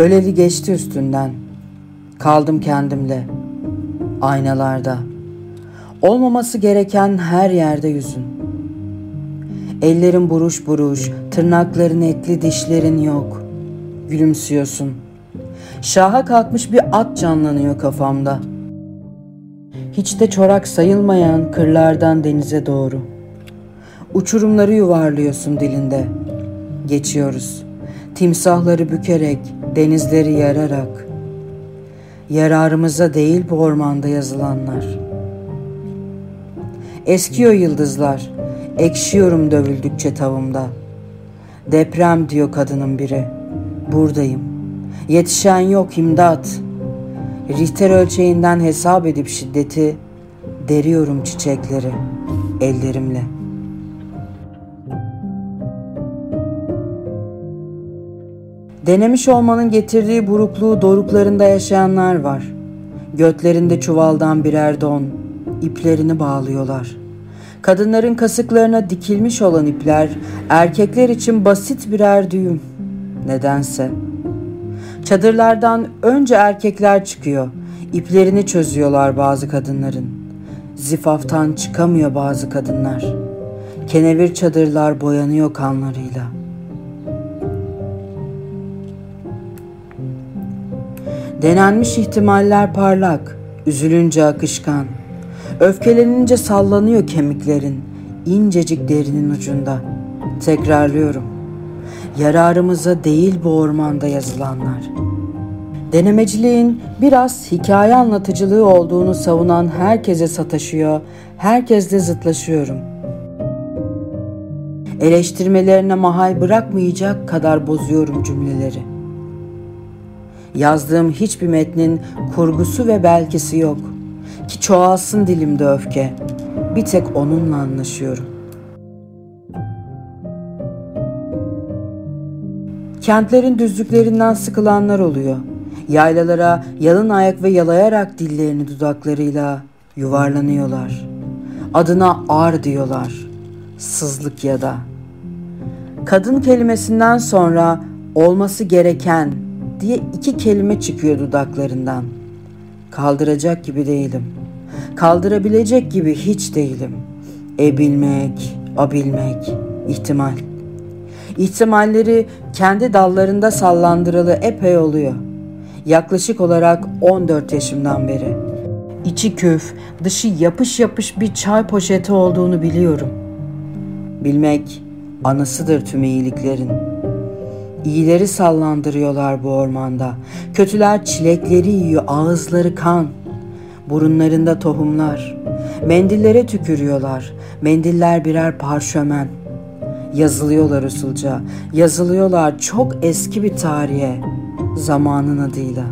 Öleli geçti üstünden. Kaldım kendimle. Aynalarda. Olmaması gereken her yerde yüzün. Ellerin buruş buruş, tırnakların etli, dişlerin yok. Gülümsüyorsun. Şaha kalkmış bir at canlanıyor kafamda. Hiç de çorak sayılmayan kırlardan denize doğru. Uçurumları yuvarlıyorsun dilinde. Geçiyoruz. Timsahları bükerek, denizleri yararak. Yararımıza değil bu ormanda yazılanlar. Eskiyor yıldızlar, ekşiyorum dövüldükçe tavımda. Deprem diyor kadının biri. Buradayım. Yetişen yok imdat. Richter ölçeğinden hesap edip şiddeti deriyorum çiçekleri ellerimle.'' Denemiş olmanın getirdiği burukluğu doruklarında yaşayanlar var. Götlerinde çuvaldan birer don, iplerini bağlıyorlar. Kadınların kasıklarına dikilmiş olan ipler erkekler için basit birer düğüm. Nedense. Çadırlardan önce erkekler çıkıyor. İplerini çözüyorlar bazı kadınların. Zifaftan çıkamıyor bazı kadınlar. Kenevir çadırlar boyanıyor kanlarıyla.'' Denenmiş ihtimaller parlak, üzülünce akışkan. Öfkelenince sallanıyor kemiklerin, incecik derinin ucunda. Tekrarlıyorum. Yararımıza değil bu ormanda yazılanlar. Denemeciliğin biraz hikaye anlatıcılığı olduğunu savunan herkese sataşıyor, herkesle zıtlaşıyorum. Eleştirmelerine mahal bırakmayacak kadar bozuyorum cümleleri.'' Yazdığım hiçbir metnin kurgusu ve belkisi yok. Ki çoğalsın dilimde öfke. Bir tek onunla anlaşıyorum. Kentlerin düzlüklerinden sıkılanlar oluyor. Yaylalara yalın ayak ve yalayarak dillerini dudaklarıyla yuvarlanıyorlar. Adına ar diyorlar. Sızlık ya da. Kadın kelimesinden sonra olması gereken diye iki kelime çıkıyor dudaklarından. Kaldıracak gibi değilim. Kaldırabilecek gibi hiç değilim. E bilmek, a bilmek, ihtimal. İhtimalleri kendi dallarında sallandıralı epey oluyor. Yaklaşık olarak 14 yaşımdan beri. İçi küf, dışı yapış yapış bir çay poşeti olduğunu biliyorum. Bilmek anasıdır tüm iyiliklerin.'' İyileri sallandırıyorlar bu ormanda. Kötüler çilekleri yiyor, ağızları kan. Burunlarında tohumlar. Mendillere tükürüyorlar. Mendiller birer parşömen. Yazılıyorlar usulca. Yazılıyorlar çok eski bir tarihe. Zamanın adıyla.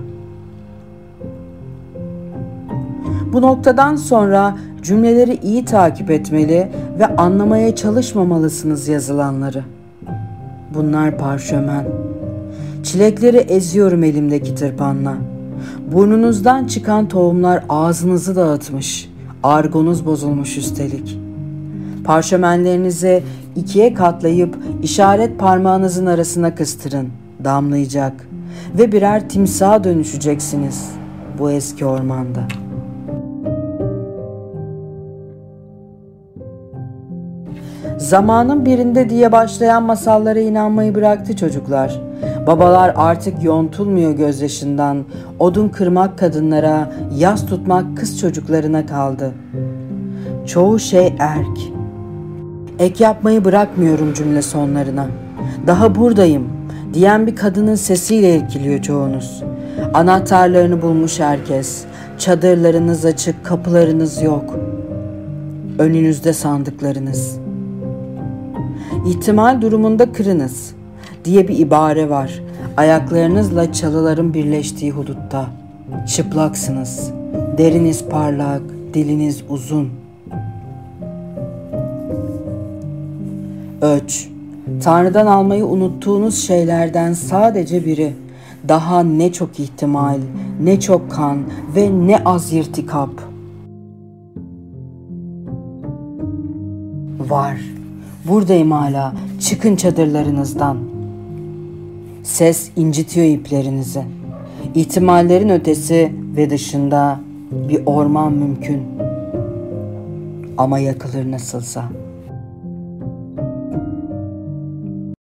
Bu noktadan sonra cümleleri iyi takip etmeli ve anlamaya çalışmamalısınız yazılanları.'' Bunlar parşömen. Çilekleri eziyorum elimdeki tırpanla. Burnunuzdan çıkan tohumlar ağzınızı dağıtmış. Argonuz bozulmuş üstelik. Parşömenlerinizi ikiye katlayıp işaret parmağınızın arasına kıstırın. Damlayacak. Ve birer timsaha dönüşeceksiniz bu eski ormanda.'' Zamanın birinde diye başlayan masallara inanmayı bıraktı çocuklar. Babalar artık yontulmuyor gözyaşından. Odun kırmak kadınlara, yas tutmak kız çocuklarına kaldı. Çoğu şey erk. Ek yapmayı bırakmıyorum cümle sonlarına. Daha buradayım diyen bir kadının sesiyle irkiliyor çoğunuz. Anahtarlarını bulmuş herkes. Çadırlarınız açık, kapılarınız yok. Önünüzde sandıklarınız.'' İhtimal durumunda kırınız diye bir ibare var. Ayaklarınızla çalıların birleştiği hudutta. Çıplaksınız. Deriniz parlak, diliniz uzun. Öç. Tanrı'dan almayı unuttuğunuz şeylerden sadece biri. Daha ne çok ihtimal, ne çok kan ve ne az irtikap. Var. Buradayım hala. Çıkın çadırlarınızdan. Ses incitiyor iplerinizi. İhtimallerin ötesi ve dışında bir orman mümkün. Ama yakılır nasılsa.''